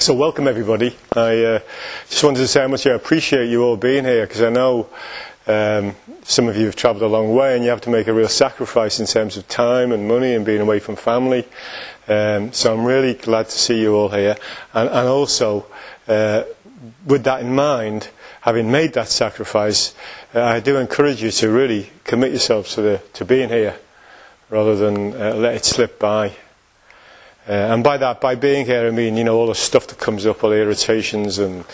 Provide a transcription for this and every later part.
So, welcome everybody. I uh, just wanted to say how much I appreciate you all being here because I know um, some of you have travelled a long way and you have to make a real sacrifice in terms of time and money and being away from family. Um, so, I'm really glad to see you all here. And, and also, uh, with that in mind, having made that sacrifice, uh, I do encourage you to really commit yourselves to, the, to being here rather than uh, let it slip by. Uh, and by that, by being here, I mean, you know, all the stuff that comes up, all the irritations and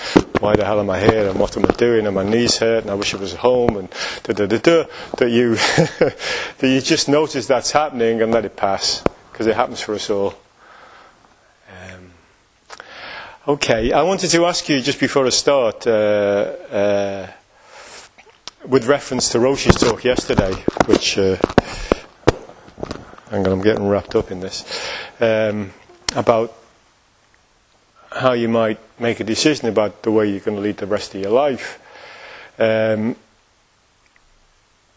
why the hell am I here and what am I doing and my knees hurt and I wish I was home and da da da da, that you, that you just notice that's happening and let it pass because it happens for us all. Um, okay, I wanted to ask you just before I start, uh, uh, with reference to Roshi's talk yesterday, which uh, hang I'm getting wrapped up in this, um, about how you might make a decision about the way you're going to lead the rest of your life. Um,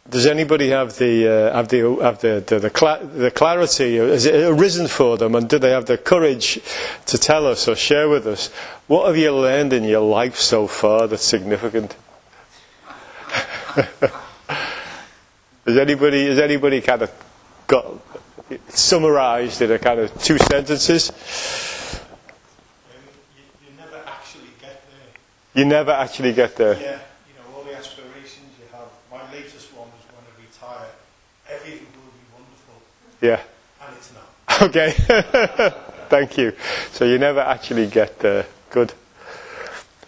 does anybody have the uh, have the have the the, the, cla- the, clarity? Has it arisen for them, and do they have the courage to tell us or share with us what have you learned in your life so far that's significant? has anybody has anybody kind of got summarized in a kind of two sentences. You, you, never actually get there. You never actually get there. Yeah, you know, all the aspirations you have. My latest one was when I retire, everything will be wonderful. Yeah. And it's not. Okay. Thank you. So you never actually get there. Good.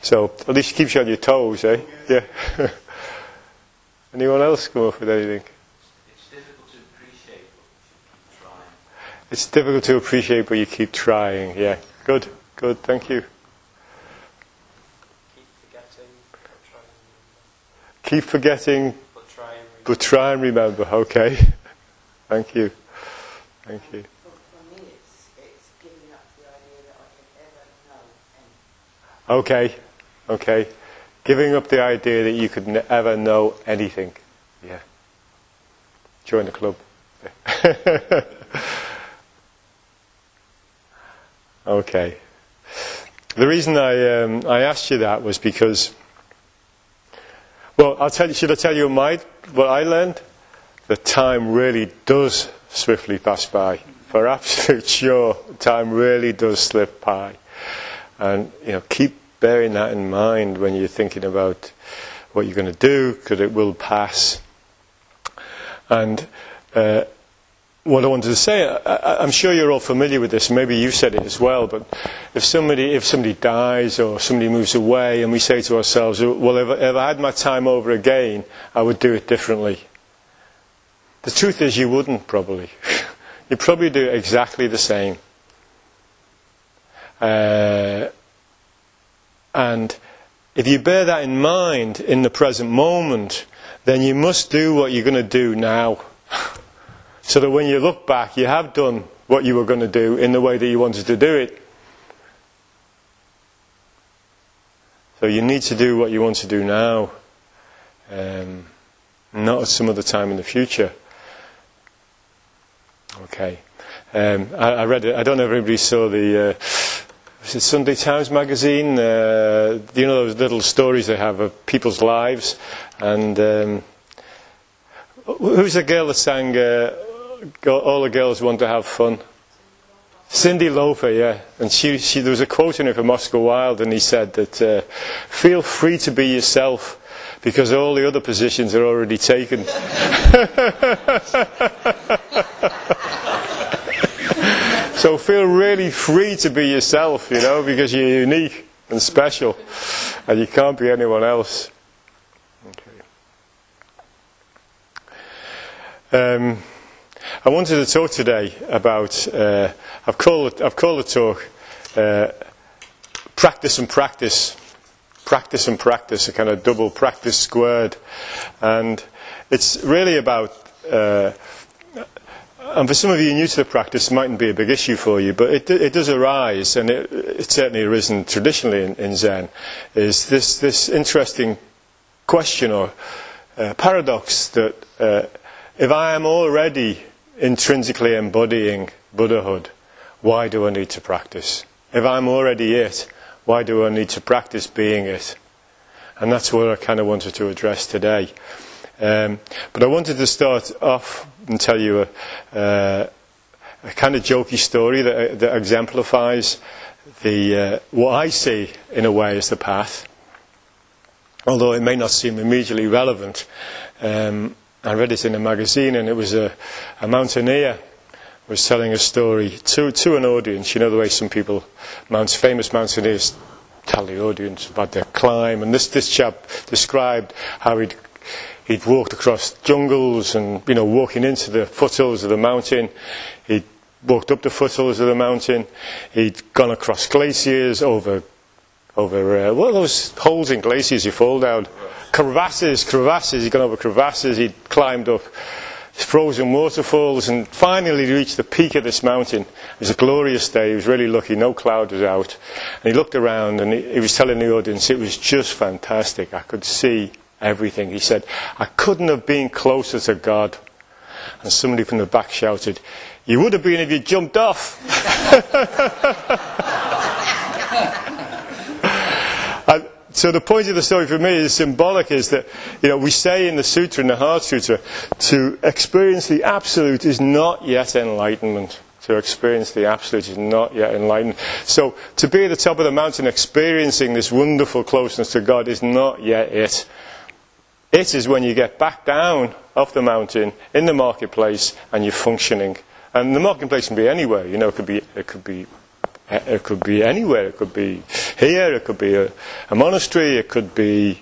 So at least it keeps you on your toes, eh? Yeah. Anyone else come up with anything? It's difficult to appreciate, but you keep trying. Yeah, good, good. Thank you. Keep forgetting, but try and remember. Keep forgetting, but try and remember. Okay. Thank you. Thank you. For me it's it's giving up the idea that I can ever know anything. Okay, okay. Giving up the idea that you could ever know anything. Yeah. Join the club. Okay. The reason I, um, I asked you that was because, well, I'll tell you, should I tell you my, what I learned? That time really does swiftly pass by. For absolute sure, time really does slip by. And, you know, keep bearing that in mind when you're thinking about what you're going to do, because it will pass. And, uh, what I wanted to say, I, am sure you're all familiar with this. Maybe you've said it as well. But if somebody, if somebody dies or somebody moves away, and we say to ourselves, "Well, if, if I had my time over again, I would do it differently." The truth is, you wouldn't probably. You'd probably do exactly the same. Uh, and if you bear that in mind in the present moment, then you must do what you're going to do now. so that when you look back, you have done what you were going to do in the way that you wanted to do it. So you need to do what you want to do now, um, not at some other time in the future. Okay. Um, I, I, read it. I don't know if anybody saw the. Uh, was it Sunday Times magazine? Uh, you know those little stories they have of people's lives, and um, who's the girl that sang? Uh, all the girls want to have fun. Cyndi Lauper, yeah. And she, she, there was a quote in it from Oscar Wilde, and he said that uh, feel free to be yourself because all the other positions are already taken. so feel really free to be yourself, you know, because you're unique and special, and you can't be anyone else. Okay. Um, I wanted to talk today about, uh, I've, called I've called the talk uh, Practice and Practice. Practice and Practice, a kind of double practice squared. And it's really about, uh, and for some of you new to the practice, it mightn't be a big issue for you, but it, it does arise, and it, it's certainly arisen traditionally in, in Zen, is this, this interesting question or uh, paradox that uh, if I am already intrinsically embodying Buddhahood, why do I need to practice? If I'm already it, why do I need to practice being it? And that's what I kind of wanted to address today. Um, but I wanted to start off and tell you a, uh, a kind of jokey story that, that exemplifies the, uh, what I see in a way as the path. Although it may not seem immediately relevant. Um, I read it in a magazine and it was a, a mountaineer was telling a story to, to an audience. You know the way some people, famous mountaineers, tell the audience about their climb. And this, this chap described how he'd, he'd walked across jungles and, you know, walking into the foothills of the mountain. He'd walked up the foothills of the mountain. He'd gone across glaciers over, over uh, what are those holes in glaciers you fall down? Crevasses, crevasses. He'd gone over crevasses. He'd climbed up frozen waterfalls, and finally reached the peak of this mountain. It was a glorious day. He was really lucky. No cloud was out. And he looked around and he, he was telling the audience it was just fantastic. I could see everything. He said, I couldn't have been closer to God. And somebody from the back shouted, You would have been if you jumped off. so the point of the story for me is symbolic is that you know we say in the sutra in the heart sutra to experience the absolute is not yet enlightenment. To experience the absolute is not yet enlightenment. So to be at the top of the mountain experiencing this wonderful closeness to god is not yet it. It is when you get back down off the mountain in the marketplace and you're functioning. And the marketplace can be anywhere you know it could be it could be it could be anywhere. It could be here. It could be a, a monastery. It could be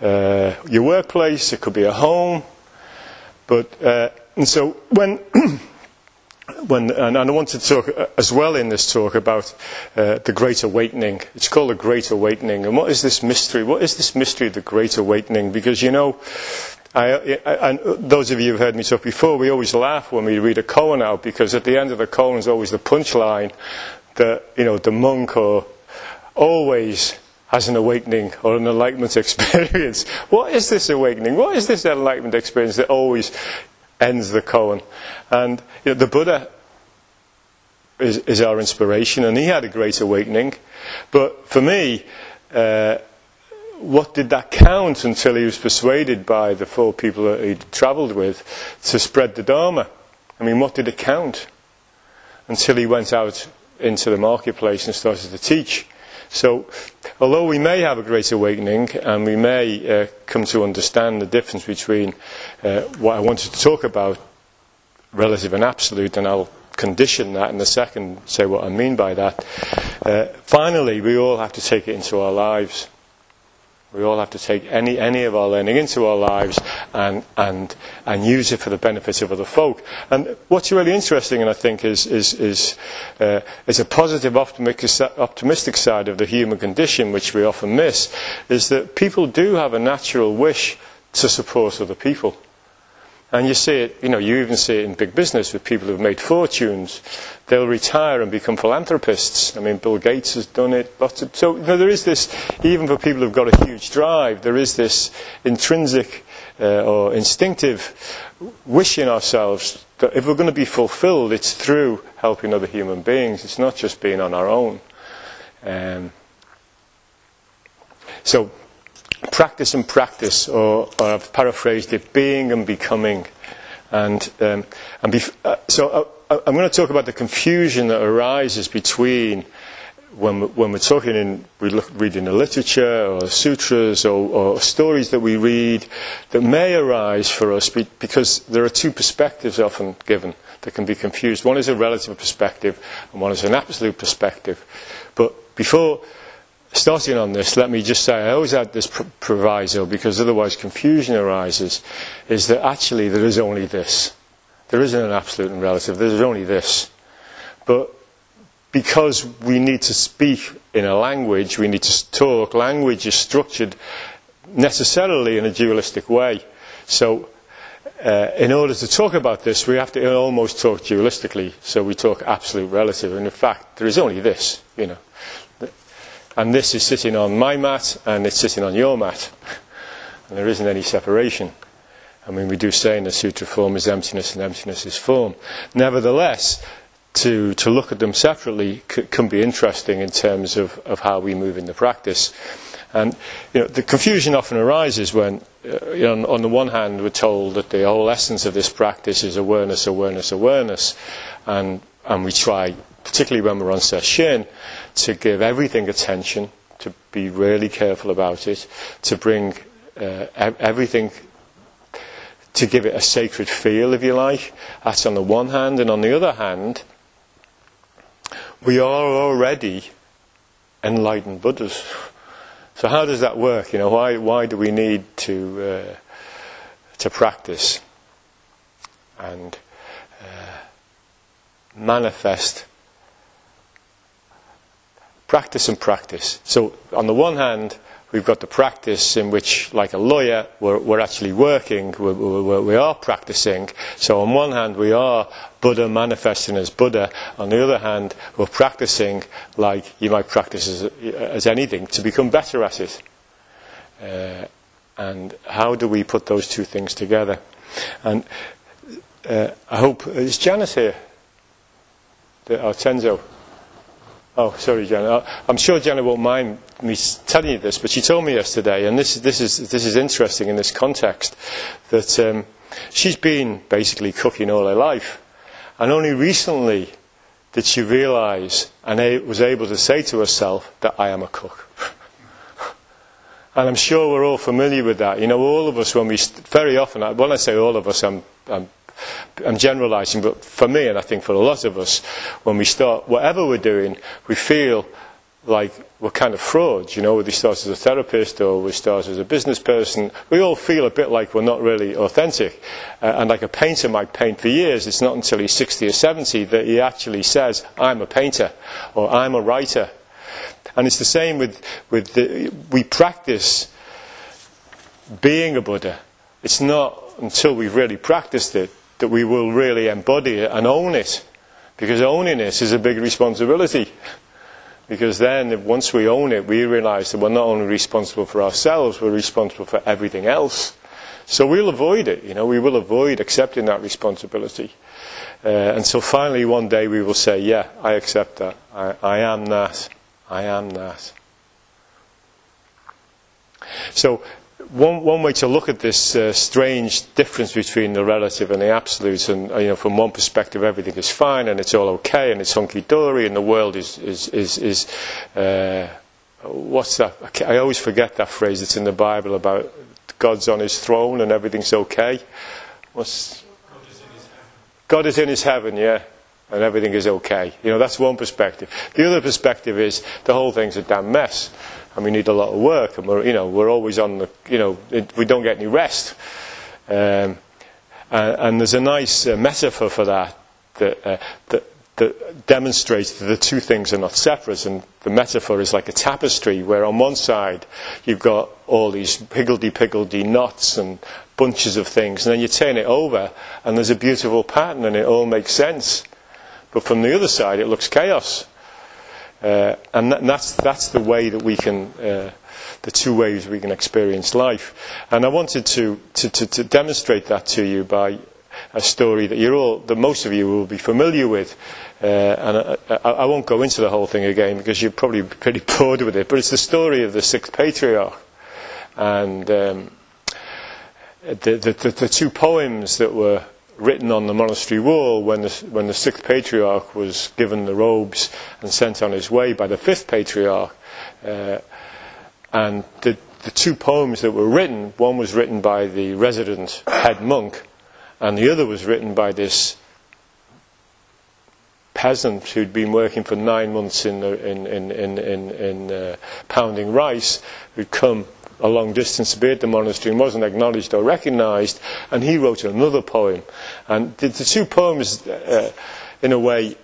uh, your workplace. It could be a home. But uh, and so when. when, and, I want to talk uh, as well in this talk about uh, the Great Awakening. It's called the Great Awakening. And what is this mystery? What is this mystery of the Great Awakening? Because you know, I, I, and those of you who've heard me talk before, we always laugh when we read a koan out because at the end of the koan is always the punchline that you know the monk or always has an awakening or an enlightenment experience. what is this awakening? What is this enlightenment experience that always ends the koan? And you know, the Buddha is, is, our inspiration, and he had a great awakening. But for me, uh, what did that count until he was persuaded by the four people that he'd travelled with to spread the Dharma? I mean, what did it count? Until he went out into the marketplace and started to teach. So, although we may have a great awakening and we may uh, come to understand the difference between uh, what I wanted to talk about, relative and absolute, and I'll condition that in a second, say what I mean by that, uh, finally, we all have to take it into our lives. We all have to take any, any of our learning into our lives and, and, and use it for the benefit of other folk. And what's really interesting, and I think, is, is, is, uh, is a positive, optimistic side of the human condition, which we often miss, is that people do have a natural wish to support other people. And you see it, you know, you even see it in big business with people who've made fortunes. They'll retire and become philanthropists. I mean, Bill Gates has done it. Lots of, so, you know, there is this, even for people who've got a huge drive, there is this intrinsic uh, or instinctive wish in ourselves that if we're going to be fulfilled, it's through helping other human beings. It's not just being on our own. Um, so, practice and practice, or, or I've paraphrased it, being and becoming. And, um, and bef- uh, so uh, I'm going to talk about the confusion that arises between when, when we're talking in, we look, reading the literature or sutras or, or, stories that we read that may arise for us be, because there are two perspectives often given that can be confused. One is a relative perspective and one is an absolute perspective. But before starting on this, let me just say I always add this proviso because otherwise confusion arises, is that actually there is only this. There isn't an absolute and relative, there's only this. But because we need to speak in a language, we need to talk, language is structured necessarily in a dualistic way. So, uh, in order to talk about this, we have to almost talk dualistically. So we talk absolute relative. And in fact, there is only this, you know. And this is sitting on my mat and it's sitting on your mat. And there isn't any separation. I mean, we do say in the sutra form is emptiness and emptiness is form. Nevertheless, to, to look at them separately c- can be interesting in terms of, of how we move in the practice. And you know, the confusion often arises when, uh, you know, on the one hand, we're told that the whole essence of this practice is awareness, awareness, awareness, and, and we try, particularly when we're on session, to give everything attention, to be really careful about it, to bring uh, everything to give it a sacred feel, if you like. That's on the one hand, and on the other hand, we are already enlightened Buddhas. So how does that work? You know, why why do we need to uh, to practice and uh, manifest? Practice and practice. So on the one hand, we've got the practice in which, like a lawyer, we're, we're actually working, we're, we're, we are practicing. So, on one hand, we are Buddha manifesting as Buddha. On the other hand, we're practicing like you might practice as, as anything to become better at it. Uh, and how do we put those two things together? And uh, I hope, is Janice here? The, oh, Tenzo. Oh, sorry, Jenna. I'm sure Jenna won't mind me telling you this, but she told me yesterday, and this, this, is, this is interesting in this context, that um, she's been basically cooking all her life. And only recently did she realize and was able to say to herself that I am a cook. and I'm sure we're all familiar with that. You know, all of us, when we, very often, when I say all of us, I'm, I'm I'm generalizing, but for me, and I think for a lot of us, when we start whatever we're doing, we feel like we're kind of frauds, you know, whether we start as a therapist or we start as a business person, we all feel a bit like we're not really authentic. Uh, and like a painter might paint for years, it's not until he's 60 or 70 that he actually says, I'm a painter or I'm a writer. And it's the same with, with the, we practice being a Buddha. It's not until we've really practiced it that we will really embody it and own it. Because owning it is a big responsibility. Because then, once we own it, we realize that we're not only responsible for ourselves, we're responsible for everything else. So we'll avoid it, you know, we will avoid accepting that responsibility. Uh, so, finally one day we will say, yeah, I accept that. I, I am that. I am that. So one, one way to look at this uh, strange difference between the relative and the absolute, and you know, from one perspective, everything is fine and it's all okay and it's hunky dory and the world is is is, is uh, what's that? I always forget that phrase. It's in the Bible about God's on His throne and everything's okay. What's God is in His heaven, yeah, and everything is okay. You know, that's one perspective. The other perspective is the whole thing's a damn mess and we need a lot of work, and we're, you know, we're always on the, you know, it, we don't get any rest. Um, and, and, there's a nice uh, metaphor for that that, uh, that, that demonstrates that the two things are not separate. And the metaphor is like a tapestry, where on one side you've got all these higgledy-piggledy knots and bunches of things, and then you turn it over, and there's a beautiful pattern, and it all makes sense. But from the other side, it looks chaos. Uh, and, that, and, that's, that's the way that we can, uh, the two ways we can experience life. And I wanted to, to, to, to, demonstrate that to you by a story that you're all, that most of you will be familiar with. Uh, and I, I, I, won't go into the whole thing again because you're probably pretty bored with it. But it's the story of the sixth patriarch. And um, the, the, the, the two poems that were written on the monastery wall when the, when the sixth patriarch was given the robes and sent on his way by the fifth patriarch. Uh, and the, the two poems that were written, one was written by the resident head monk, and the other was written by this peasant who'd been working for nine months in, in, in, in, in, in uh, pounding rice, who'd come a long distance to be at the monastery and wasn't acknowledged or recognized, and he wrote another poem. And the, the two poems, uh, in a way,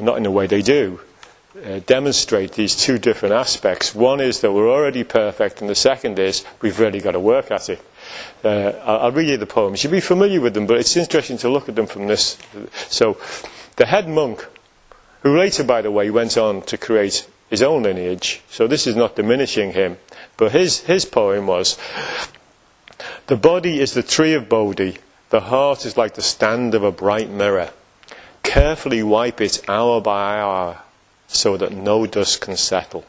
not in a way they do, uh, demonstrate these two different aspects. One is that we're already perfect, and the second is we've really got to work at it. Uh, I'll, I'll read you the poems. You'll be familiar with them, but it's interesting to look at them from this. So, the head monk, who later, by the way, went on to create his own lineage, so this is not diminishing him, but his, his poem was The body is the tree of Bodhi, the heart is like the stand of a bright mirror. Carefully wipe it hour by hour so that no dust can settle.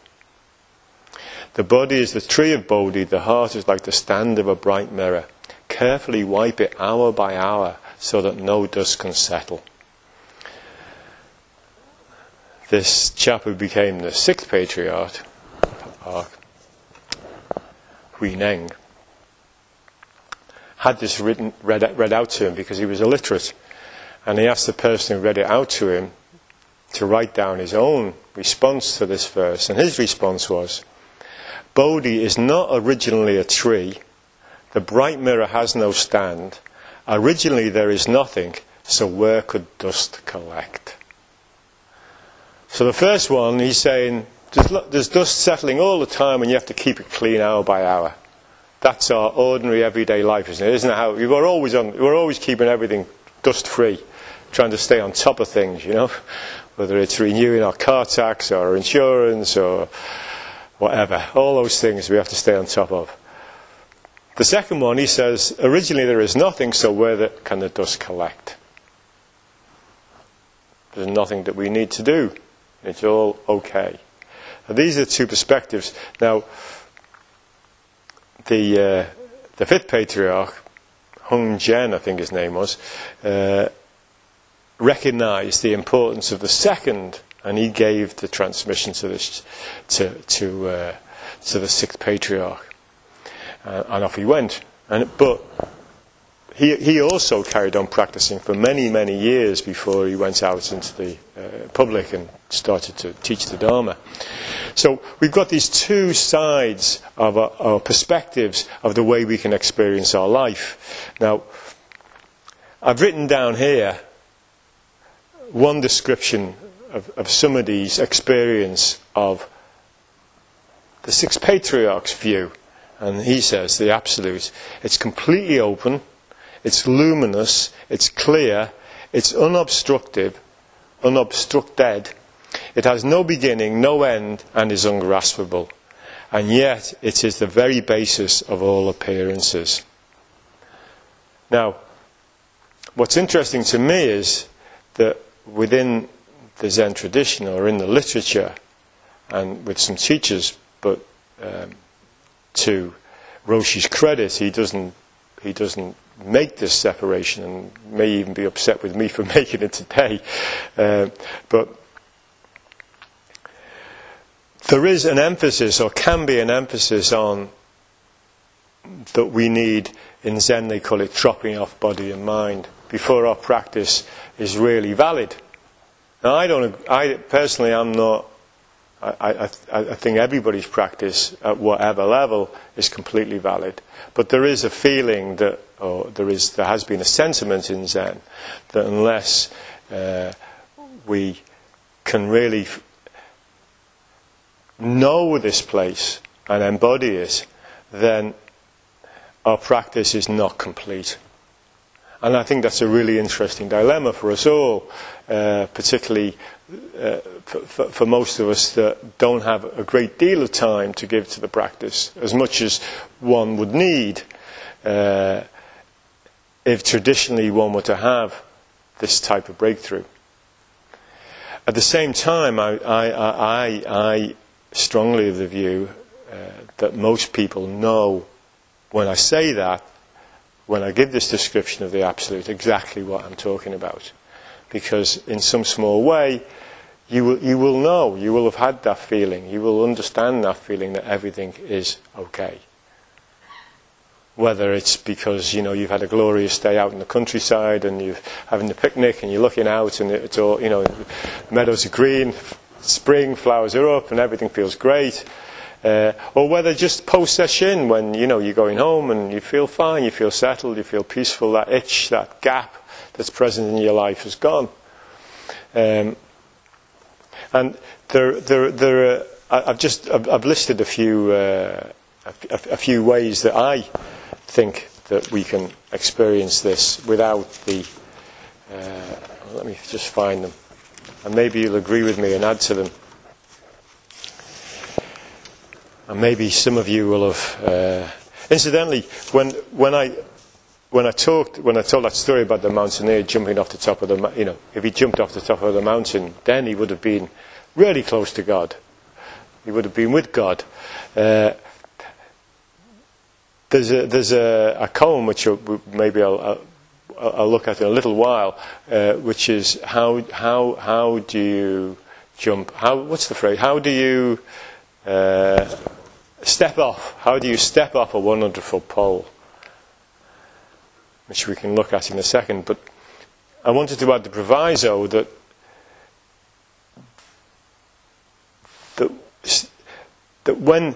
The body is the tree of Bodhi, the heart is like the stand of a bright mirror. Carefully wipe it hour by hour so that no dust can settle. This chap who became the sixth patriarch, Hui Neng, had this written, read, read out to him because he was illiterate. And he asked the person who read it out to him to write down his own response to this verse. And his response was Bodhi is not originally a tree. The bright mirror has no stand. Originally there is nothing, so where could dust collect? So the first one, he's saying there's, there's dust settling all the time and you have to keep it clean hour by hour. That's our ordinary everyday life, isn't it? Isn't it how we're always on, we're always keeping everything dust free, trying to stay on top of things, you know, whether it's renewing our car tax or our insurance or whatever. All those things we have to stay on top of. The second one, he says, originally there is nothing, so where can the dust collect? There's nothing that we need to do. It's all okay. These are the two perspectives. Now, the, uh, the fifth patriarch, Hung Jen, I think his name was, uh, recognized the importance of the second, and he gave the transmission to this to to uh, to the sixth patriarch, uh, and off he went. And but he, he also carried on practicing for many, many years before he went out into the uh, public and started to teach the Dharma. So we've got these two sides of our, our perspectives of the way we can experience our life. Now, I've written down here one description of, of somebody's experience of the six patriarchs' view. And he says, the absolute, it's completely open, it's luminous, it's clear, it's unobstructive, unobstructed. It has no beginning, no end, and is ungraspable. And yet, it is the very basis of all appearances. Now, what's interesting to me is that within the Zen tradition or in the literature, and with some teachers, but um, to Roshi's credit, he doesn't, he doesn't make this separation and may even be upset with me for making it today. Uh, but there is an emphasis, or can be an emphasis, on that we need, in Zen they call it dropping off body and mind, before our practice is really valid. Now, I don't, I personally, I'm not, I, I, I think everybody's practice at whatever level is completely valid. But there is a feeling that or there is there has been a sentiment in Zen that unless uh, we can really f- know this place and embody it, then our practice is not complete. And I think that's a really interesting dilemma for us all, uh, particularly uh, for, for, most of us that don't have a great deal of time to give to the practice, as much as one would need. Uh, if traditionally one were to have this type of breakthrough. At the same time, I, I, I, I strongly have the view uh, that most people know when I say that, when I give this description of the Absolute, exactly what I'm talking about. Because in some small way, you will, you will know, you will have had that feeling, you will understand that feeling that everything is okay whether it's because you know you've had a glorious day out in the countryside and you're having a picnic and you're looking out and it's all you know the meadows are green, spring flowers are up and everything feels great, uh, or whether just post session when you know you're going home and you feel fine, you feel settled, you feel peaceful, that itch, that gap that's present in your life is gone. Um, and there, there, there are, I've just I've, I've listed a few uh, a, a, few ways that I think that we can experience this without the. Uh, let me just find them. And maybe you'll agree with me and add to them. And maybe some of you will have. Uh, incidentally, when, when I. when I talked, when I told that story about the mountaineer jumping off the top of the, you know, if he jumped off the top of the mountain, then he would have been really close to God. He would have been with God. Uh, there's a, there's a, a poem which maybe I'll, I'll, I'll, look at in a little while, uh, which is how, how, how do you jump? How, what's the phrase? How do you uh, step off? How do you step off a 100 foot pole? Which we can look at in a second. But I wanted to add the proviso that that, that when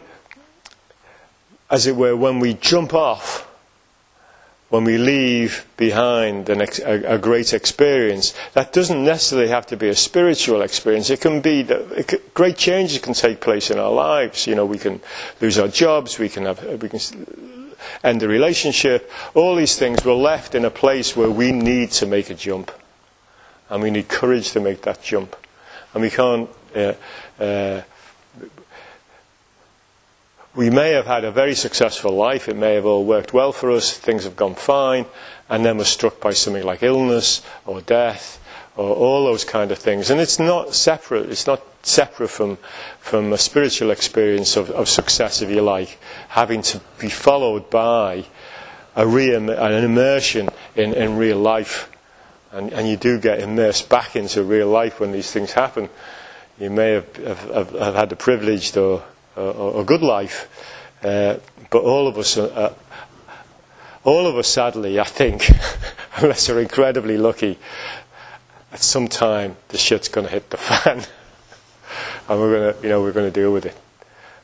as it were, when we jump off, when we leave behind ex- a, a, great experience, that doesn't necessarily have to be a spiritual experience. It can be that great changes can take place in our lives. You know, we can lose our jobs, we can have, we can end a relationship. All these things we're left in a place where we need to make a jump, and we need courage to make that jump, and we can't. Uh, uh, we may have had a very successful life, it may have all worked well for us, things have gone fine, and then we're struck by something like illness or death or all those kind of things. And it's not separate, it's not separate from, from a spiritual experience of, of success, if you like, having to be followed by a re- an immersion in, in real life. And, and you do get immersed back into real life when these things happen. You may have, have, have had the privilege or a, good life. Uh, but all of us, uh, all of us, sadly, I think, unless we're incredibly lucky, at some time the shit's going to hit the fan, and we're going to, you know, we're going to deal with it.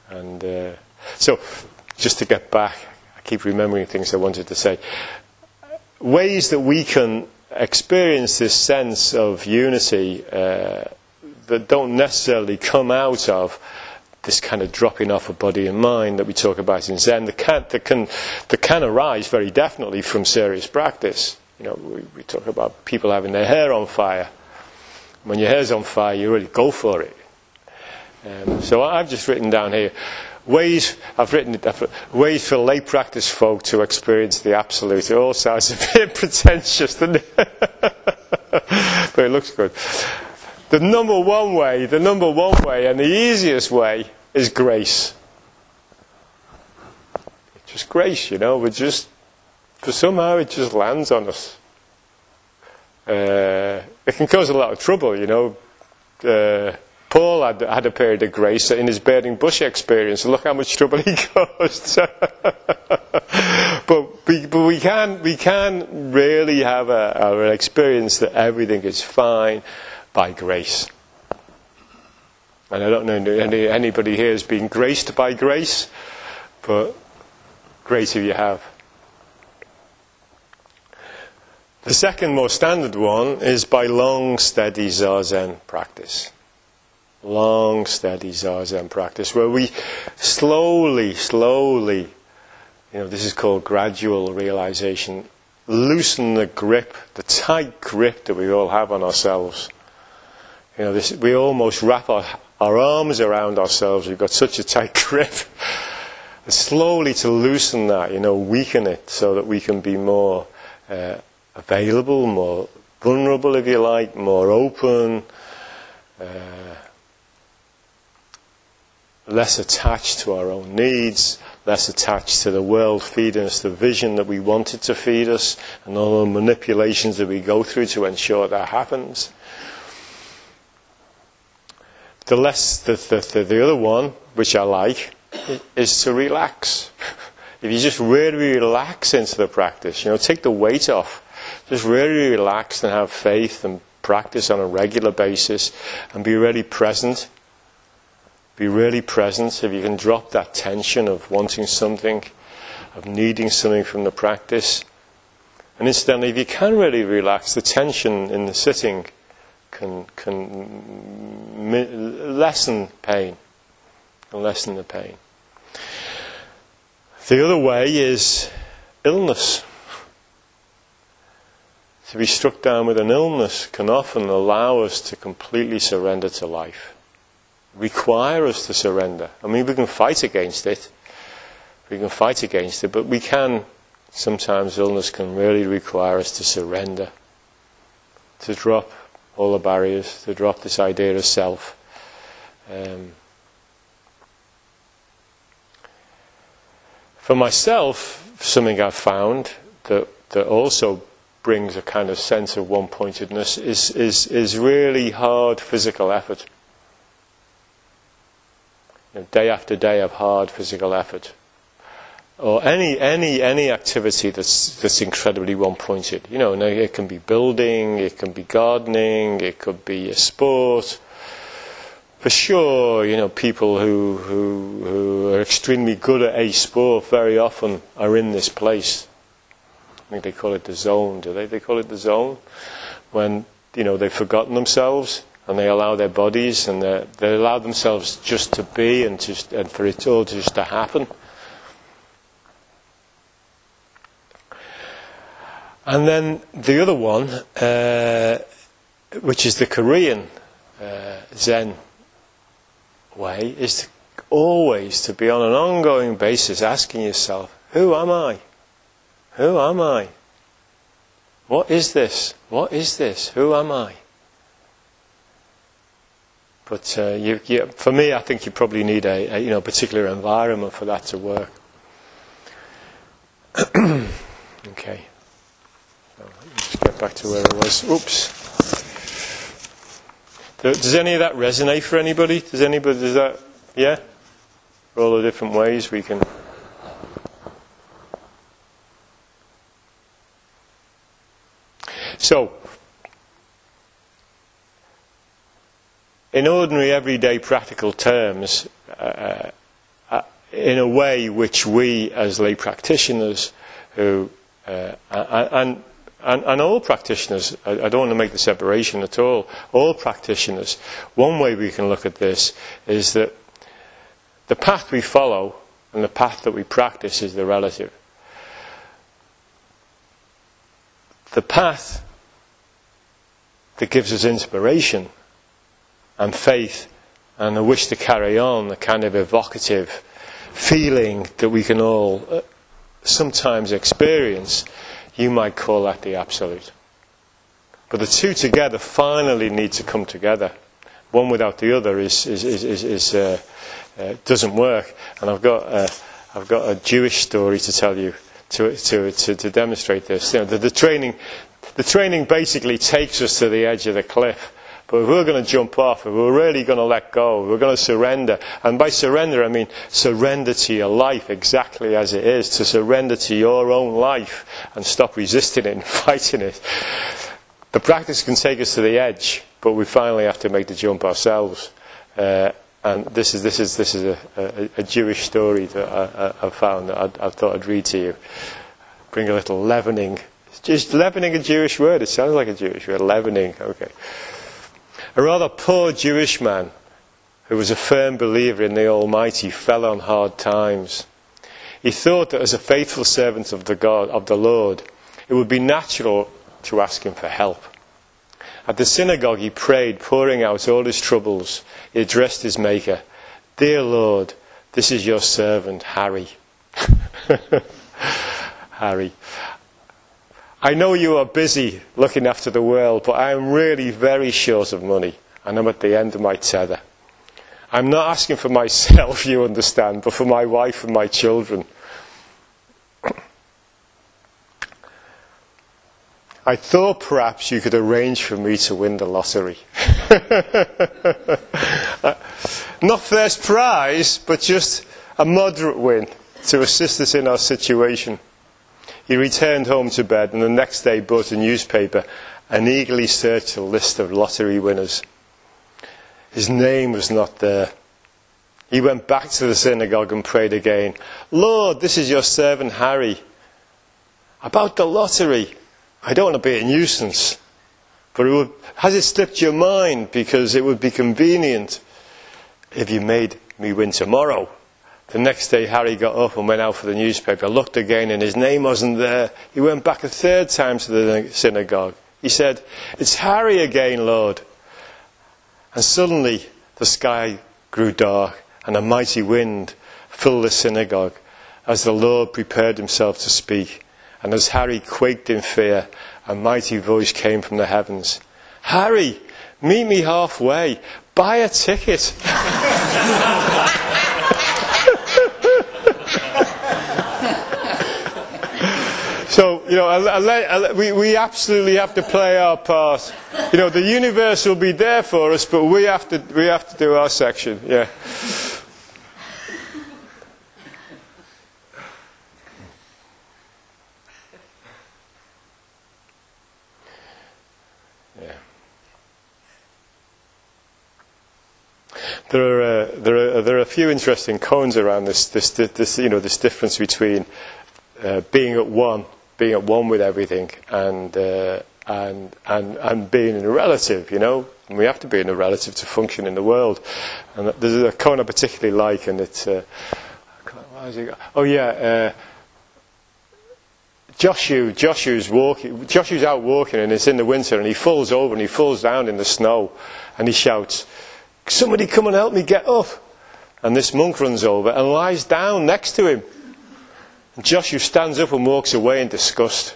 And uh, so, just to get back, I keep remembering things I wanted to say. Ways that we can experience this sense of unity uh, that don't necessarily come out of this kind of dropping off of body and mind that we talk about in Zen that can, that can, that can arise very definitely from serious practice. You know, we, we talk about people having their hair on fire. When your hair's on fire, you really go for it. Um, so I've just written down here ways I've written it ways for lay practice folk to experience the absolute. It all sounds a bit pretentious, doesn't it? but it looks good. The number one way, the number one way, and the easiest way is grace. It's Just grace, you know. We just, for somehow, it just lands on us. Uh, it can cause a lot of trouble, you know. Uh, Paul had, had a period of grace in his burning bush experience. Look how much trouble he caused. but, we, but we can we can really have a, an experience that everything is fine by grace. And I don't know any, anybody here has been graced by grace, but great if you have. The second more standard one is by long, steady Zazen practice. Long, steady Zazen practice, where we slowly, slowly, you know, this is called gradual realization, loosen the grip, the tight grip that we all have on ourselves. You know, this, we almost wrap our our arms around ourselves. We've got such a tight grip. slowly to loosen that, you know, weaken it so that we can be more uh, available, more vulnerable, if you like, more open, uh, less attached to our own needs, less attached to the world feeding us the vision that we want it to feed us, and all the manipulations that we go through to ensure that happens the less the, the, the, the other one, which I like, is to relax. if you just really relax into the practice, you know, take the weight off, just really relax and have faith and practice on a regular basis and be really present. Be really present. If you can drop that tension of wanting something, of needing something from the practice. And incidentally, if you can really relax, the tension in the sitting can, can lessen pain, can lessen the pain. The other way is illness. To be struck down with an illness can often allow us to completely surrender to life, require us to surrender. I mean, we can fight against it, we can fight against it, but we can sometimes illness can really require us to surrender, to drop all the barriers, to drop this idea of self. Um, for myself, something I've found that, that also brings a kind of sense of one pointedness is, is, is really hard physical effort. You know, day after day of hard physical effort or any any any activity that's that's incredibly one pointed. You know, it can be building, it can be gardening, it could be a sport. For sure, you know, people who who who are extremely good at a sport very often are in this place. I think they call it the zone, do they? They call it the zone when you know they've forgotten themselves and they allow their bodies and they allow themselves just to be and just and for it all just to happen. And then the other one, uh, which is the Korean uh, Zen way, is to always to be on an ongoing basis asking yourself, who am I? Who am I? What is this? What is this? Who am I? But uh, you, you, for me, I think you probably need a, a you know particular environment for that to work. okay. Get back to where it was. Oops. Does any of that resonate for anybody? Does anybody, does that, yeah? All the different ways we can. So, in ordinary, everyday, practical terms, uh, uh, in a way which we as lay practitioners who, uh, and and, and, all practitioners, I, I, don't want to make the separation at all, all practitioners, one way we can look at this is that the path we follow and the path that we practice is the relative. The path that gives us inspiration and faith and a wish to carry on, the kind of evocative feeling that we can all uh, sometimes experience you might call that the absolute. But the two together finally need to come together. One without the other is, is, is, is, uh, uh, doesn't work. And I've got, uh, I've got a Jewish story to tell you to, to, to, to demonstrate this. You know, the, the, training, the training basically takes us to the edge of the cliff. But if we're going to jump off, if we're really going to let go, we're going to surrender. And by surrender, I mean surrender to your life exactly as it is, to surrender to your own life and stop resisting it and fighting it. The practice can take us to the edge, but we finally have to make the jump ourselves. Uh, and this is, this is, this is a, a, a Jewish story that I, I, I found that I, I thought I'd read to you. Bring a little leavening. Just leavening a Jewish word. It sounds like a Jewish word. Leavening. Okay. A rather poor Jewish man who was a firm believer in the Almighty fell on hard times. He thought that as a faithful servant of the, God, of the Lord, it would be natural to ask him for help. At the synagogue, he prayed, pouring out all his troubles. He addressed his Maker Dear Lord, this is your servant, Harry. Harry. I know you are busy looking after the world, but I am really very short of money and I'm at the end of my tether. I'm not asking for myself, you understand, but for my wife and my children. I thought perhaps you could arrange for me to win the lottery. Uh, not first prize, but just a moderate win to assist us in our situation. He returned home to bed and the next day bought a newspaper and eagerly searched the list of lottery winners. His name was not there. He went back to the synagogue and prayed again. Lord, this is your servant Harry. About the lottery, I don't want to be a nuisance. But it would, has it slipped your mind because it would be convenient if you made me win tomorrow? The next day, Harry got up and went out for the newspaper, looked again, and his name wasn't there. He went back a third time to the synagogue. He said, It's Harry again, Lord. And suddenly, the sky grew dark, and a mighty wind filled the synagogue as the Lord prepared himself to speak. And as Harry quaked in fear, a mighty voice came from the heavens Harry, meet me halfway, buy a ticket. So, you know, we, we absolutely have to play our part. You know, the universe will be there for us, but we have to, we have to do our section. Yeah. Yeah. There are, uh, there are there are a few interesting koans around this this, this you know this difference between uh, being at one being at one with everything and uh, and and and being in a relative, you know. And we have to be in a relative to function in the world. And there's a koan I particularly like, and it's uh, it oh yeah. Uh, Joshu, Joshu's walking, Joshu's out walking and it's in the winter and he falls over and he falls down in the snow and he shouts, somebody come and help me get up. And this monk runs over and lies down next to him. Joshu stands up and walks away in disgust.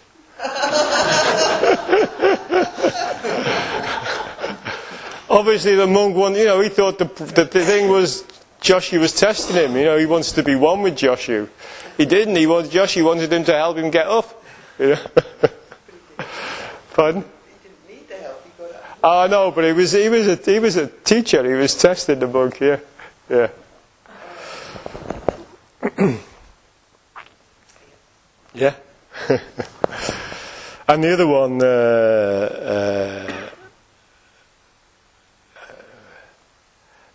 Obviously, the monk, one, you know, he thought the, the, thing was Joshu was testing him. You know, he wants to be one with Joshu. He didn't. He wanted Joshu wanted him to help him get up. You know? Pardon? Oh no, but he was he was a he was a teacher. He was testing the monk. Yeah, yeah. Yeah. and the other one, uh, uh,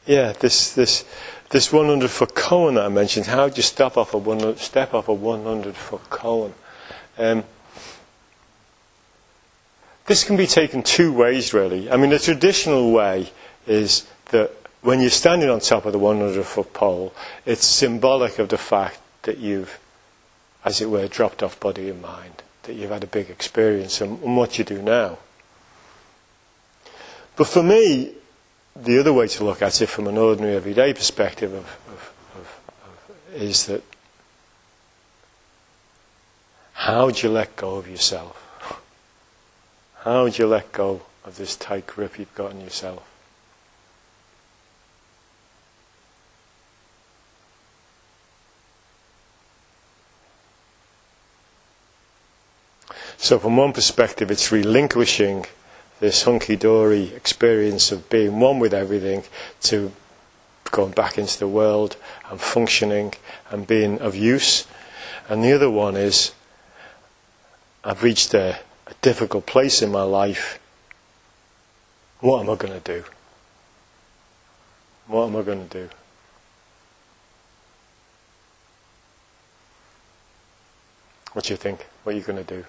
yeah, this this this 100 foot koan that I mentioned. How do you step off a 100, step off a 100 foot cone? Um, this can be taken two ways, really. I mean, the traditional way is that when you're standing on top of the 100 foot pole, it's symbolic of the fact that you've as it were, dropped off body and mind, that you've had a big experience and, and what you do now. But for me, the other way to look at it from an ordinary everyday perspective of, of, of, is that how do you let go of yourself? How do you let go of this tight grip you've got on yourself? So, from one perspective, it's relinquishing this hunky dory experience of being one with everything to going back into the world and functioning and being of use. And the other one is I've reached a, a difficult place in my life. What am I going to do? What am I going to do? What do you think? What are you going to do?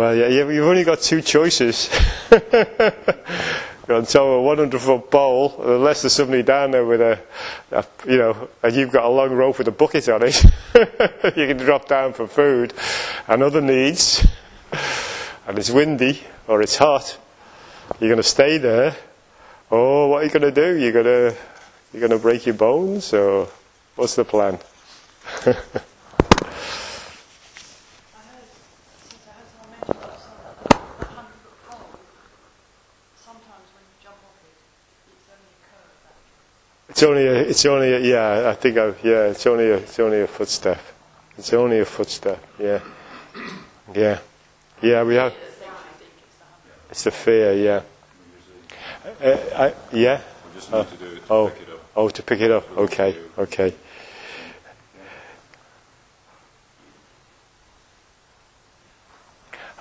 Well, yeah, you've only got two choices. on top of a 100 foot bowl, unless there's somebody down there with a, a, you know, and you've got a long rope with a bucket on it, you can drop down for food and other needs, and it's windy or it's hot, you're going to stay there. or what are you going to do? You're going to, you're going to break your bones, or what's the plan? It's only a, it's only a, yeah, I think I, yeah, it's only a, it's only a footstep. It's only a footstep, yeah. Yeah. Yeah, we have. It's the fear, yeah. Uh, I, yeah? To oh, to oh, to pick it up. Okay, okay.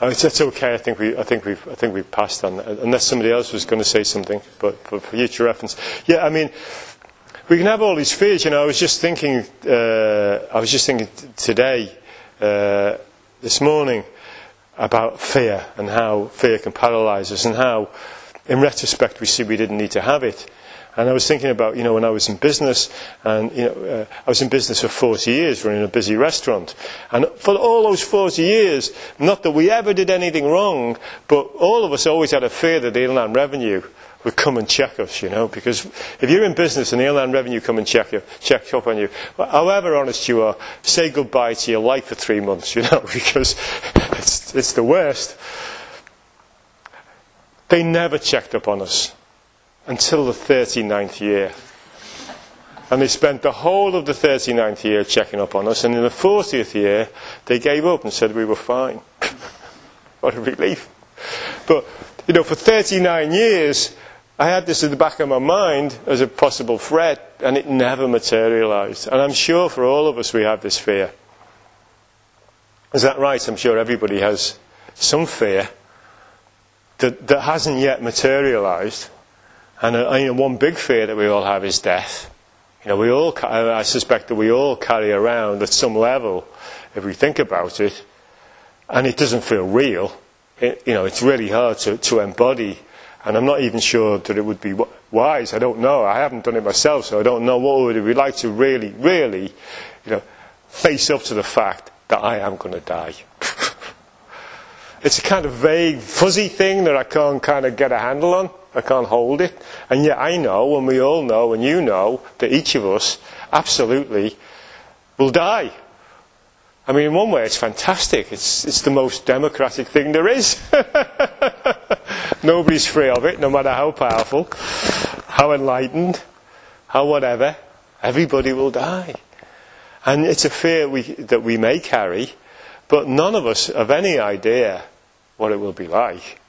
Oh, it's, it's okay. I think we, I think we've, I think we've passed on that. Unless somebody else was going to say something, but, but for future reference, yeah. I mean, we can have all these fears. You know, I was just thinking, uh, I was just thinking today, uh, this morning, about fear and how fear can paralyze us and how, in retrospect, we see we didn't need to have it. And I was thinking about, you know, when I was in business, and, you know, uh, I was in business for 40 years running a busy restaurant. And for all those 40 years, not that we ever did anything wrong, but all of us always had a fear that the inland revenue will come and check us, you know, because if you're in business and the Inland Revenue come and check you, check up on you, however honest you are, say goodbye to your life for three months, you know, because it's, it's the worst. They never checked up on us until the 39th year. And they spent the whole of the 39th year checking up on us, and in the 40th year, they gave up and said we were fine. what a relief. But, you know, for 39 years, I had this in the back of my mind as a possible threat, and it never materialized. And I'm sure for all of us we have this fear. Is that right? I'm sure everybody has some fear that, that hasn't yet materialized. And uh, you know, one big fear that we all have is death. You know, we all, I suspect that we all carry around at some level, if we think about it, and it doesn't feel real. It, you know, it's really hard to, to embody and I'm not even sure that it would be wise. I don't know. I haven't done it myself, so I don't know what it would it be like to really, really, you know, face up to the fact that I am going to die. it's a kind of vague, fuzzy thing that I can't kind of get a handle on. I can't hold it. And yet I know, and we all know, and you know, that each of us absolutely will die. I mean, in one way, it's fantastic. It's, it's the most democratic thing there is. Nobody's free of it, no matter how powerful, how enlightened, how whatever. Everybody will die. And it's a fear we, that we may carry, but none of us have any idea what it will be like.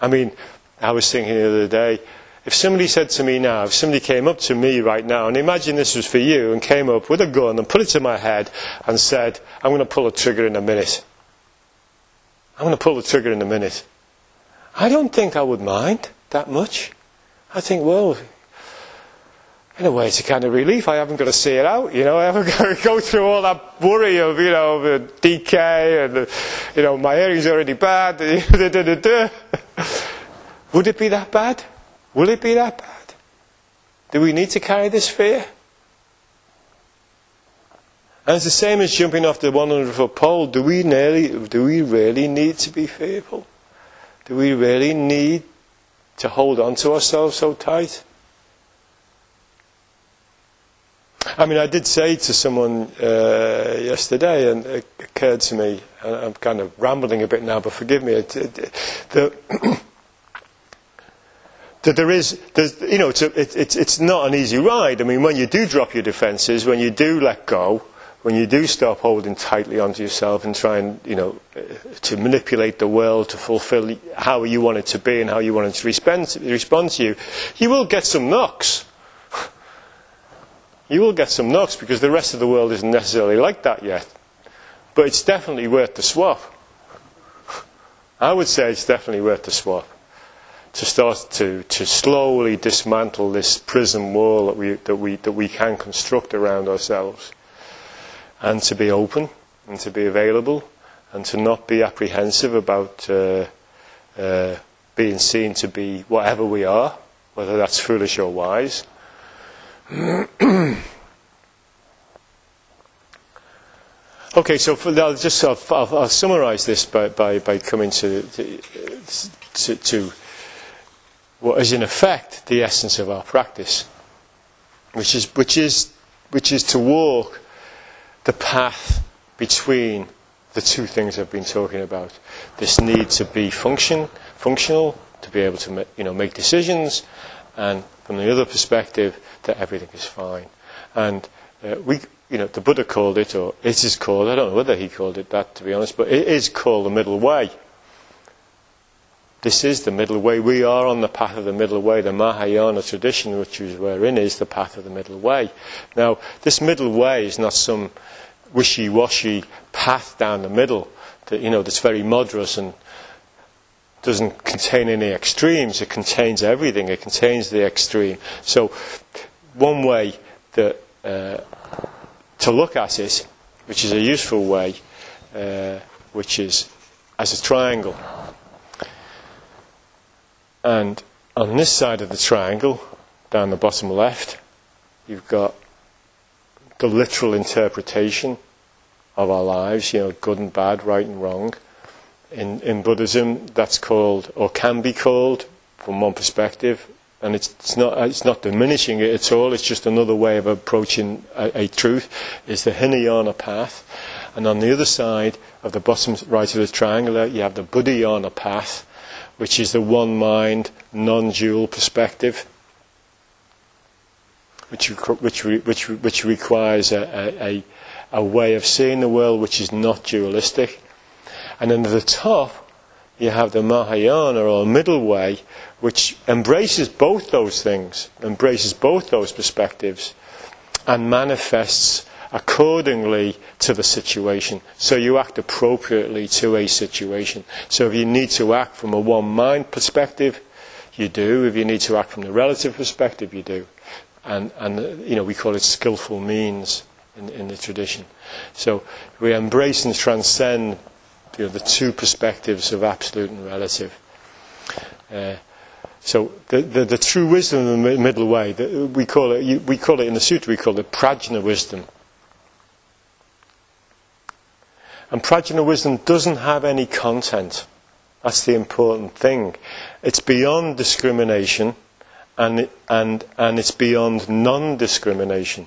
I mean, I was thinking the other day, if somebody said to me now, if somebody came up to me right now, and imagine this was for you, and came up with a gun and put it to my head and said, I'm going to pull a trigger in a minute. I'm going to pull the trigger in a minute. I don't think I would mind that much. I think, well, in a way, it's a kind of relief. I haven't got to see it out, you know. I haven't got to go through all that worry of, you know, the decay and, the, you know, my hearing's already bad. Would it be that bad? Will it be that bad? Do we need to carry this fear? And it's the same as jumping off the 100 foot pole. Do we, nearly, do we really need to be fearful? Do we really need to hold on to ourselves so tight? I mean, I did say to someone uh, yesterday, and it occurred to me, and I'm kind of rambling a bit now, but forgive me, it, it, that that there is, you know, it's, a, it, it's, it's not an easy ride. I mean, when you do drop your defences, when you do let go, when you do stop holding tightly onto yourself and try and, you know, to manipulate the world to fulfill how you want it to be and how you want it to respond to you, you will get some knocks. You will get some knocks because the rest of the world isn't necessarily like that yet. But it's definitely worth the swap. I would say it's definitely worth the swap to start to, to slowly dismantle this prison wall that we, that, we, that we can construct around ourselves. And to be open and to be available and to not be apprehensive about uh, uh, being seen to be whatever we are, whether that's foolish or wise. okay, so for, I'll just I'll, I'll, I'll summarize this by, by, by coming to, to, to, to what is in effect the essence of our practice, which is, which is, which is to walk the path between the two things I've been talking about. This need to be function, functional, to be able to you know, make decisions, and from the other perspective, that everything is fine. And uh, we, you know, the Buddha called it, or it is called, I don't know whether he called it that to be honest, but it is called the middle way. This is the middle way. We are on the path of the middle way. The Mahayana tradition, which we're in, is the path of the middle way. Now, this middle way is not some wishy-washy path down the middle that, you know, that's very moderate and doesn't contain any extremes. It contains everything. It contains the extreme. So, one way that, uh, to look at it, which is a useful way, uh, which is as a triangle. And on this side of the triangle, down the bottom left, you've got the literal interpretation of our lives, you know, good and bad, right and wrong. In, in Buddhism, that's called, or can be called, from one perspective, and it's, it's, not, it's not diminishing it at all, it's just another way of approaching a, a truth, is the Hinayana path. And on the other side of the bottom right of the triangle, you have the Buddhayana path, which is the one mind, non dual perspective, which, which, which, which requires a, a, a way of seeing the world which is not dualistic. And then at the top, you have the Mahayana or middle way, which embraces both those things, embraces both those perspectives, and manifests accordingly to the situation. So you act appropriately to a situation. So if you need to act from a one mind perspective, you do. If you need to act from the relative perspective, you do. And, and you know, we call it skillful means in, in the tradition. So we embrace and transcend you know, the two perspectives of absolute and relative. Uh, so the, the, the, true wisdom of the middle way, the, we call it we call it in the sutra we call it prajna wisdom. And prajna wisdom doesn't have any content. That's the important thing. It's beyond discrimination, and and and it's beyond non-discrimination.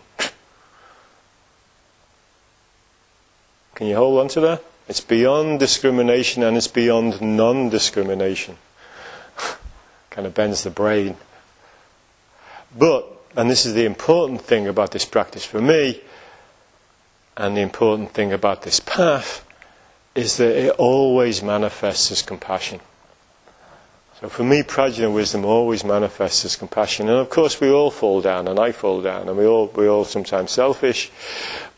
Can you hold on to that? It's beyond discrimination and it's beyond non discrimination. kind of bends the brain. But, and this is the important thing about this practice for me, and the important thing about this path, is that it always manifests as compassion. So for me, prajna wisdom always manifests as compassion. And of course, we all fall down, and I fall down, and we all, we all sometimes selfish.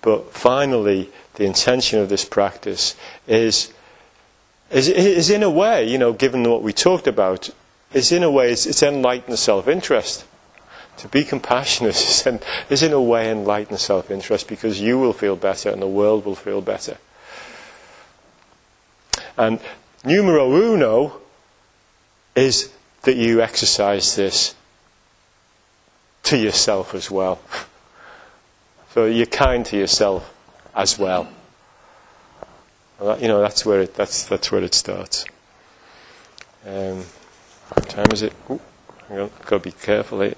But finally, the intention of this practice is, is, is in a way, you know, given what we talked about, is in a way, it's, it's enlightened self interest. To be compassionate is, is in a way enlightened self interest because you will feel better and the world will feel better. And numero uno is that you exercise this to yourself as well. So you're kind to yourself as well. well you know, that's where it, that's, that's where it starts. Um, what time is it? Ooh, I've got to be careful here.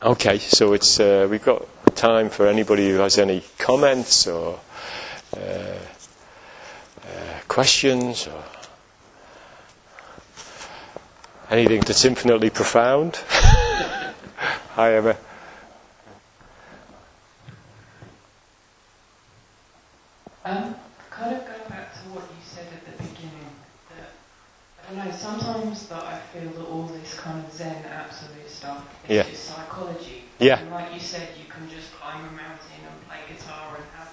Okay, so it's, uh, we've got time for anybody who has any comments or uh, uh, questions or anything that's infinitely profound. Hi, Emma. Um, kind of going back to what you said at the beginning, that, I don't know, sometimes that I feel that all this kind of Zen absolute stuff yeah. just psychology. Yeah. And like you said, you can just climb a mountain and play guitar and have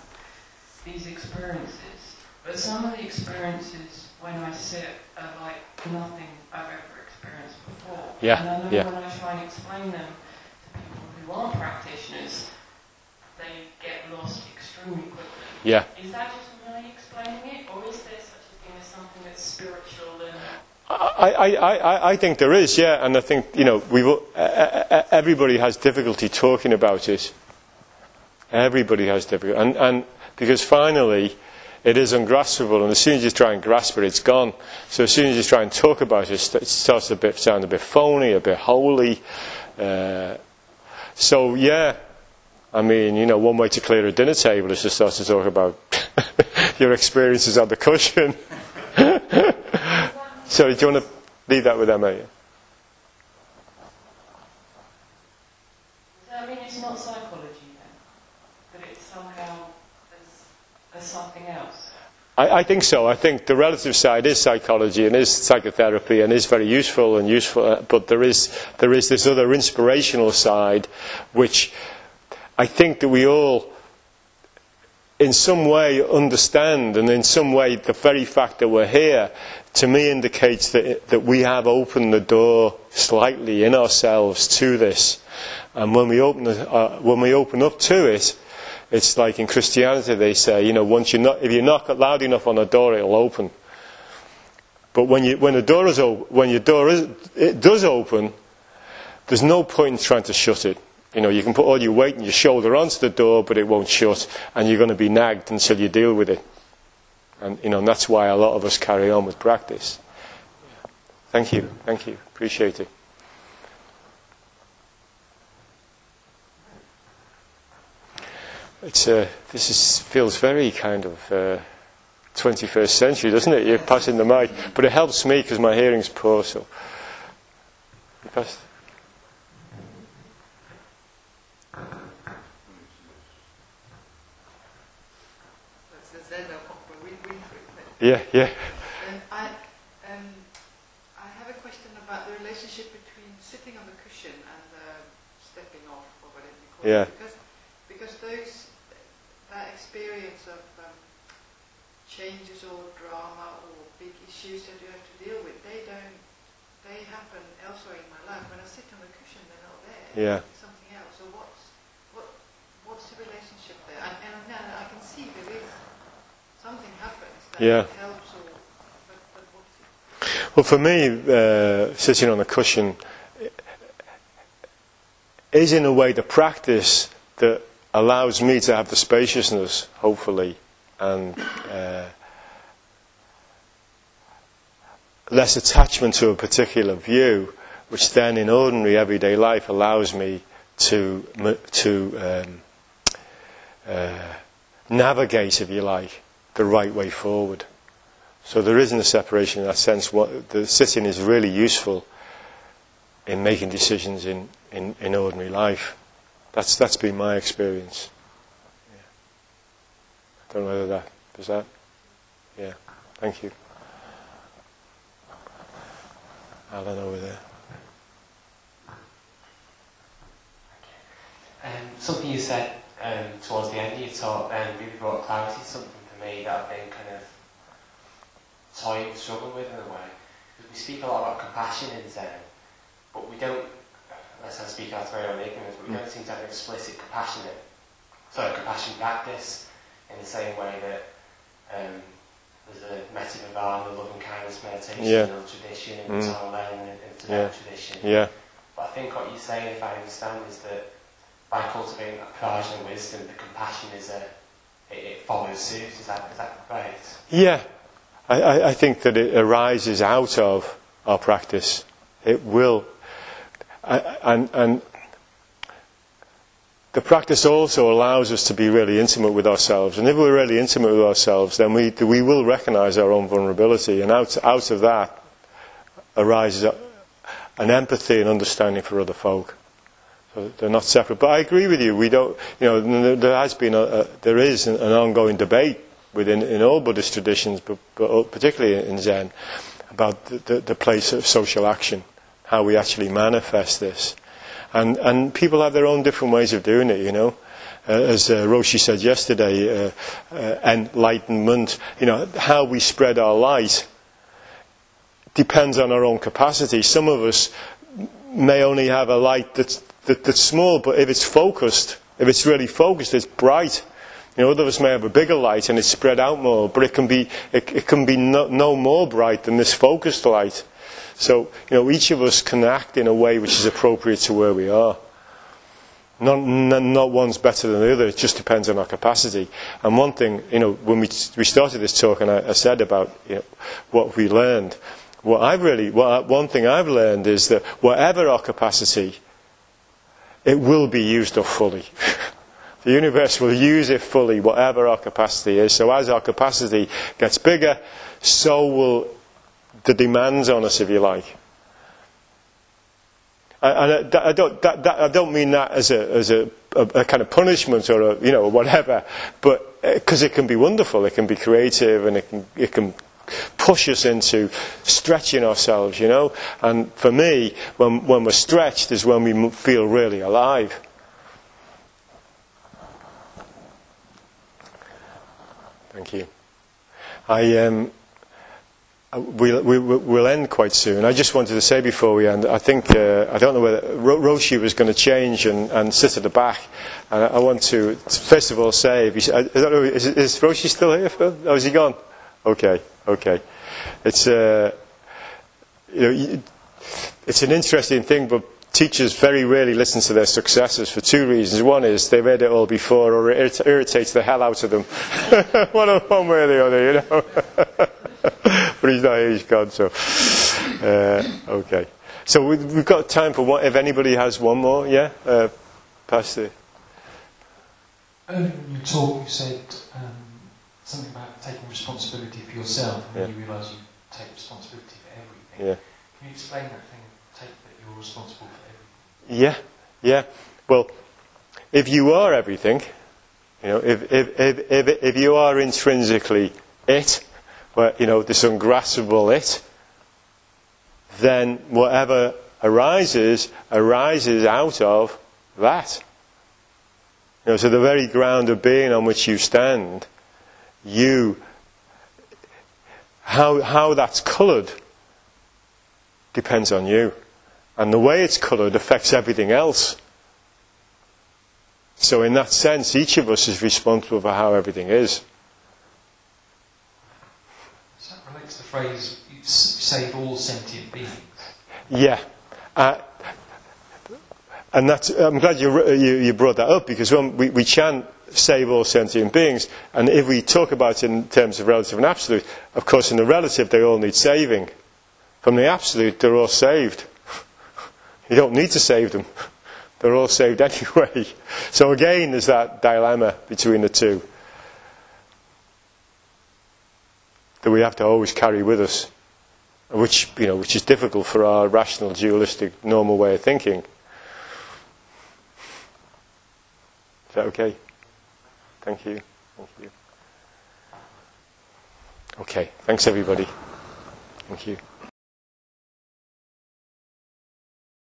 these experiences. But some of the experiences when I sit are like nothing I've ever experienced before. Yeah. And I know yeah. when I try and explain them to people who aren't practitioners, they get lost extremely quickly. Yeah. Is that just my explaining it, or is there such a thing as something that's spiritual and? I, I, I, I think there is, yeah, and I think you know we everybody has difficulty talking about it. Everybody has difficulty, and, and because finally it is ungraspable, and as soon as you try and grasp it, it's gone. So as soon as you try and talk about it, it starts to sound a bit phony, a bit holy. Uh, so yeah, I mean, you know, one way to clear a dinner table is to start to talk about your experiences on the cushion. so, do you want to leave that with Emma? I mean, it's not psychology then, but it's somehow there's, there's something else. I, I, think so. I think the relative side is psychology and is psychotherapy and is very useful and useful. Uh, but there is there is this other inspirational side, which I think that we all, in some way, understand, and in some way, the very fact that we're here, to me, indicates that, that we have opened the door slightly in ourselves to this. And when we open, the, uh, when we open up to it, it's like in Christianity they say, you know, once you knock, if you knock it loud enough on a door, it'll open. But when, you, when the door is op- when your door is, it does open, there's no point in trying to shut it. You know, you can put all your weight and your shoulder onto the door, but it won't shut, and you're going to be nagged until you deal with it. And, you know, and that's why a lot of us carry on with practice. Thank you. Thank you. Appreciate it. It's, uh, this is, feels very kind of uh, 21st century, doesn't it? You're passing the mic. But it helps me because my hearing's poor, so. You passed. Pass. Yeah, yeah. Um, I, um, I have a question about the relationship between sitting on the cushion and uh, stepping off, or whatever you call Yeah. it. Because, because those, that experience of um, changes or drama or big issues that you have to deal with, they don't, they happen elsewhere in my life. When I sit on the cushion, they're not there. Yeah. It's something else. So what's, what, what's the relationship there? And, and now I can see there is something happens that Yeah. Well, for me, uh, sitting on a cushion is in a way the practice that allows me to have the spaciousness, hopefully, and uh, less attachment to a particular view, which then in ordinary everyday life allows me to to um, uh, navigate, if you like, the right way forward. So there isn't a separation in that sense. What, the sitting is really useful in making decisions in, in, in ordinary life. That's, that's been my experience. Yeah. I don't know whether that, does that? Yeah, thank you. Alan over there. Um, something you said um, towards the end you your talk um, really brought clarity to something me that I've been kind of toying, struggling with in a way. Because we speak a lot about compassion in Zen, but we don't, unless I speak out of my own ignorance, but we don't seem to have an explicit compassionate, sorry, compassion practice in the same way that um, there's a Metta the loving kindness meditation Yeah. in the tradition, in Mm. the Tao in the Tibetan Yeah. tradition. Yeah, But I think what you're saying, if I understand, is that by cultivating that prajna wisdom, the compassion is a it, it follows suit. Is that is that right? yeah. I, I, think that it arises out of our practice. It will. And, and the practice also allows us to be really intimate with ourselves. And if we're really intimate with ourselves, then we, we will recognize our own vulnerability. And out, out of that arises an empathy and understanding for other folk. So they're not separate. But I agree with you. We don't, you know, there- has been a, a there is an, ongoing debate within in all Buddhist traditions, but, but particularly in Zen, about the, the, the place of social action, how we actually manifest this. And, and people have their own different ways of doing it, you know. Uh, as uh, Roshi said yesterday, uh, uh, enlightenment, you know, how we spread our light depends on our own capacity. Some of us may only have a light that's, that, that's small, but if it's focused, if it's really focused, it's bright. You know, other of us may have a bigger light and it's spread out more, but it can be, it, it can be no, no more bright than this focused light. So, you know, each of us can act in a way which is appropriate to where we are. Not, not, one's better than the other, it just depends on our capacity. And one thing, you know, when we, we started this talk and I, I said about you know, what we learned, what I've really, what one thing I've learned is that whatever our capacity, it will be used up fully. the universe will use it fully, whatever our capacity is. So as our capacity gets bigger, so will the demands on us, if you like. And I, don't, that, that, I don't mean that as a, as a, a, a kind of punishment or a, you know whatever, but eh, because it can be wonderful, it can be creative, and it can, it can push us into stretching ourselves, you know. And for me, when, when we're stretched is when we feel really alive. Thank you. I um, We'll, we, we'll end quite soon. I just wanted to say before we end, I think, uh, I don't know whether Ro- Roshi was going to change and, and sit at the back. And I, I want to, first of all, say, if you, I, I don't know, is, is Roshi still here, Phil? Oh, is he gone? Okay, okay. It's, uh, you know, it's an interesting thing, but teachers very rarely listen to their successors for two reasons. One is they've heard it all before, or it irritates the hell out of them. one, way or the other, you know. but he's not gone, so. Uh, okay. So we, we've got time for one, if anybody has one more, yeah? Uh, pass the. Earlier in your talk, you said um, something about taking responsibility for yourself, and Yeah. then you realise you take responsibility for everything. Yeah. Can you explain that thing? Take that you're responsible for everything. Yeah, yeah. Well, if you are everything, you know, if, if, if, if, if you are intrinsically it, where, you know, this ungraspable it, then whatever arises, arises out of that. You know, so the very ground of being on which you stand, you, how, how that's coloured depends on you. And the way it's coloured affects everything else. So, in that sense, each of us is responsible for how everything is. So that relates to the phrase save all sentient beings. Yeah. Uh, and that's, I'm glad you, you, you brought that up because when we, we chant save all sentient beings, and if we talk about it in terms of relative and absolute, of course, in the relative, they all need saving. From the absolute, they're all saved. You don't need to save them. They're all saved anyway. So again, there's that dilemma between the two that we have to always carry with us, which you know, which is difficult for our rational, dualistic, normal way of thinking. Is that okay? Thank you. Thank you. Okay. Thanks, everybody. Thank you.